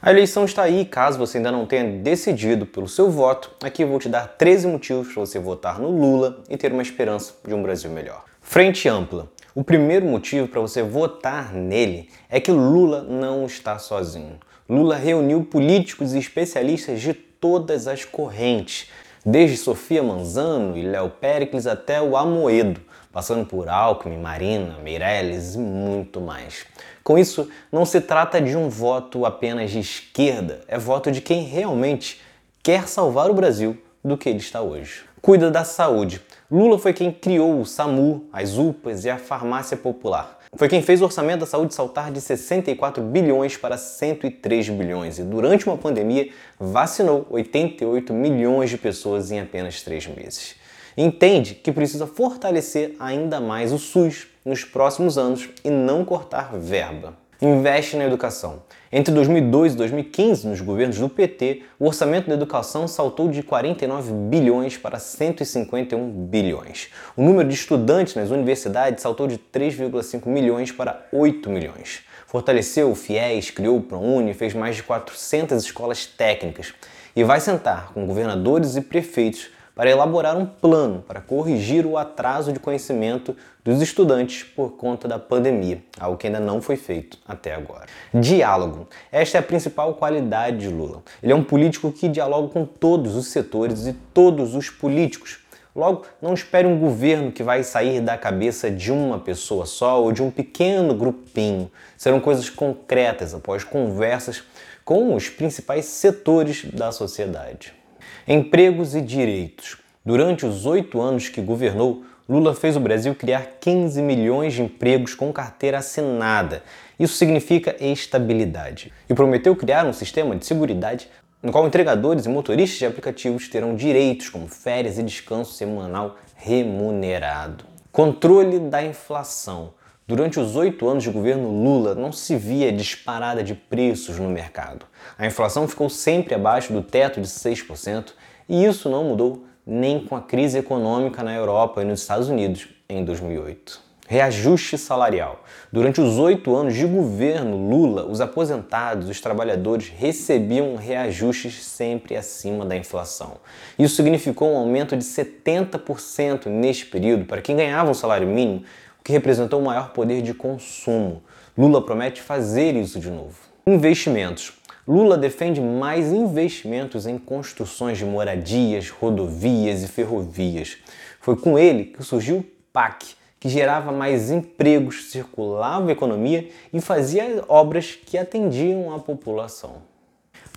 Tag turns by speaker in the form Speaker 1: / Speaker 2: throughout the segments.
Speaker 1: A eleição está aí, caso você ainda não tenha decidido pelo seu voto, aqui eu vou te dar 13 motivos para você votar no Lula e ter uma esperança de um Brasil melhor. Frente ampla. O primeiro motivo para você votar nele é que Lula não está sozinho. Lula reuniu políticos e especialistas de todas as correntes, desde Sofia Manzano e Léo Pericles até o Amoedo, passando por Alckmin, Marina, Meirelles e muito mais. Com isso, não se trata de um voto apenas de esquerda, é voto de quem realmente quer salvar o Brasil do que ele está hoje. Cuida da saúde. Lula foi quem criou o SAMU, as UPAs e a farmácia popular. Foi quem fez o orçamento da saúde saltar de 64 bilhões para 103 bilhões e, durante uma pandemia, vacinou 88 milhões de pessoas em apenas três meses. Entende que precisa fortalecer ainda mais o SUS nos próximos anos e não cortar verba investe na educação. Entre 2002 e 2015, nos governos do PT, o orçamento da educação saltou de 49 bilhões para 151 bilhões. O número de estudantes nas universidades saltou de 3,5 milhões para 8 milhões. Fortaleceu o FIES, criou o ProUni, fez mais de 400 escolas técnicas e vai sentar com governadores e prefeitos para elaborar um plano para corrigir o atraso de conhecimento dos estudantes por conta da pandemia, algo que ainda não foi feito até agora. Diálogo. Esta é a principal qualidade de Lula. Ele é um político que dialoga com todos os setores e todos os políticos. Logo, não espere um governo que vai sair da cabeça de uma pessoa só ou de um pequeno grupinho. Serão coisas concretas após conversas com os principais setores da sociedade. Empregos e direitos. Durante os oito anos que governou, Lula fez o Brasil criar 15 milhões de empregos com carteira assinada. Isso significa estabilidade. E prometeu criar um sistema de segurança no qual entregadores e motoristas de aplicativos terão direitos como férias e descanso semanal remunerado. Controle da inflação. Durante os oito anos de governo Lula, não se via disparada de preços no mercado. A inflação ficou sempre abaixo do teto de 6% e isso não mudou nem com a crise econômica na Europa e nos Estados Unidos em 2008. Reajuste salarial. Durante os oito anos de governo Lula, os aposentados, os trabalhadores recebiam reajustes sempre acima da inflação. Isso significou um aumento de 70% neste período para quem ganhava um salário mínimo, que representou um maior poder de consumo. Lula promete fazer isso de novo. Investimentos. Lula defende mais investimentos em construções de moradias, rodovias e ferrovias. Foi com ele que surgiu o PAC, que gerava mais empregos, circulava a economia e fazia obras que atendiam a população.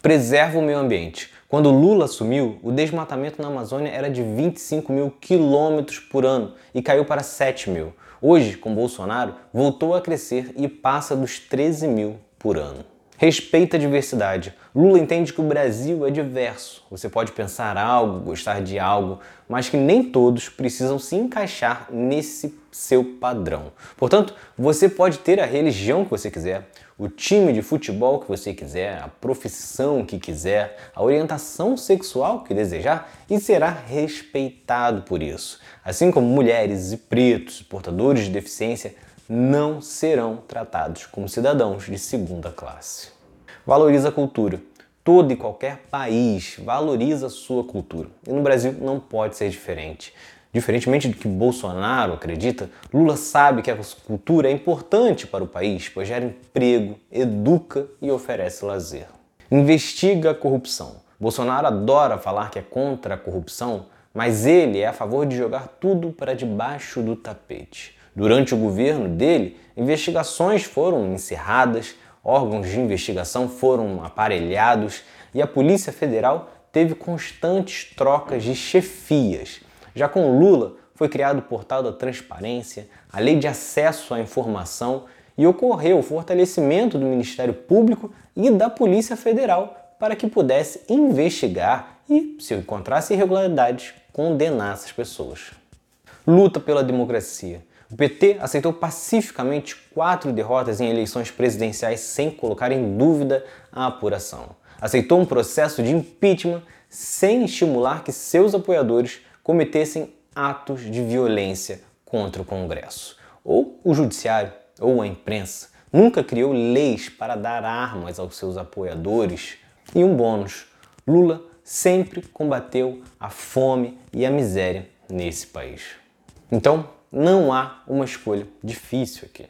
Speaker 1: Preserva o meio ambiente. Quando Lula assumiu, o desmatamento na Amazônia era de 25 mil quilômetros por ano e caiu para 7 mil. Hoje, com Bolsonaro, voltou a crescer e passa dos 13 mil por ano respeita a diversidade. Lula entende que o Brasil é diverso. Você pode pensar algo, gostar de algo, mas que nem todos precisam se encaixar nesse seu padrão. Portanto, você pode ter a religião que você quiser, o time de futebol que você quiser, a profissão que quiser, a orientação sexual que desejar e será respeitado por isso. Assim como mulheres e pretos, portadores de deficiência, não serão tratados como cidadãos de segunda classe. Valoriza a cultura. Todo e qualquer país valoriza a sua cultura. E no Brasil não pode ser diferente. Diferentemente do que Bolsonaro acredita, Lula sabe que a cultura é importante para o país, pois gera emprego, educa e oferece lazer. Investiga a corrupção. Bolsonaro adora falar que é contra a corrupção, mas ele é a favor de jogar tudo para debaixo do tapete. Durante o governo dele, investigações foram encerradas, órgãos de investigação foram aparelhados e a Polícia Federal teve constantes trocas de chefias. Já com Lula, foi criado o portal da transparência, a lei de acesso à informação e ocorreu o fortalecimento do Ministério Público e da Polícia Federal para que pudesse investigar e, se encontrasse irregularidades, condenar essas pessoas. Luta pela democracia. O PT aceitou pacificamente quatro derrotas em eleições presidenciais sem colocar em dúvida a apuração. Aceitou um processo de impeachment sem estimular que seus apoiadores cometessem atos de violência contra o Congresso. Ou o Judiciário, ou a imprensa, nunca criou leis para dar armas aos seus apoiadores. E um bônus: Lula sempre combateu a fome e a miséria nesse país. Então, não há uma escolha difícil aqui.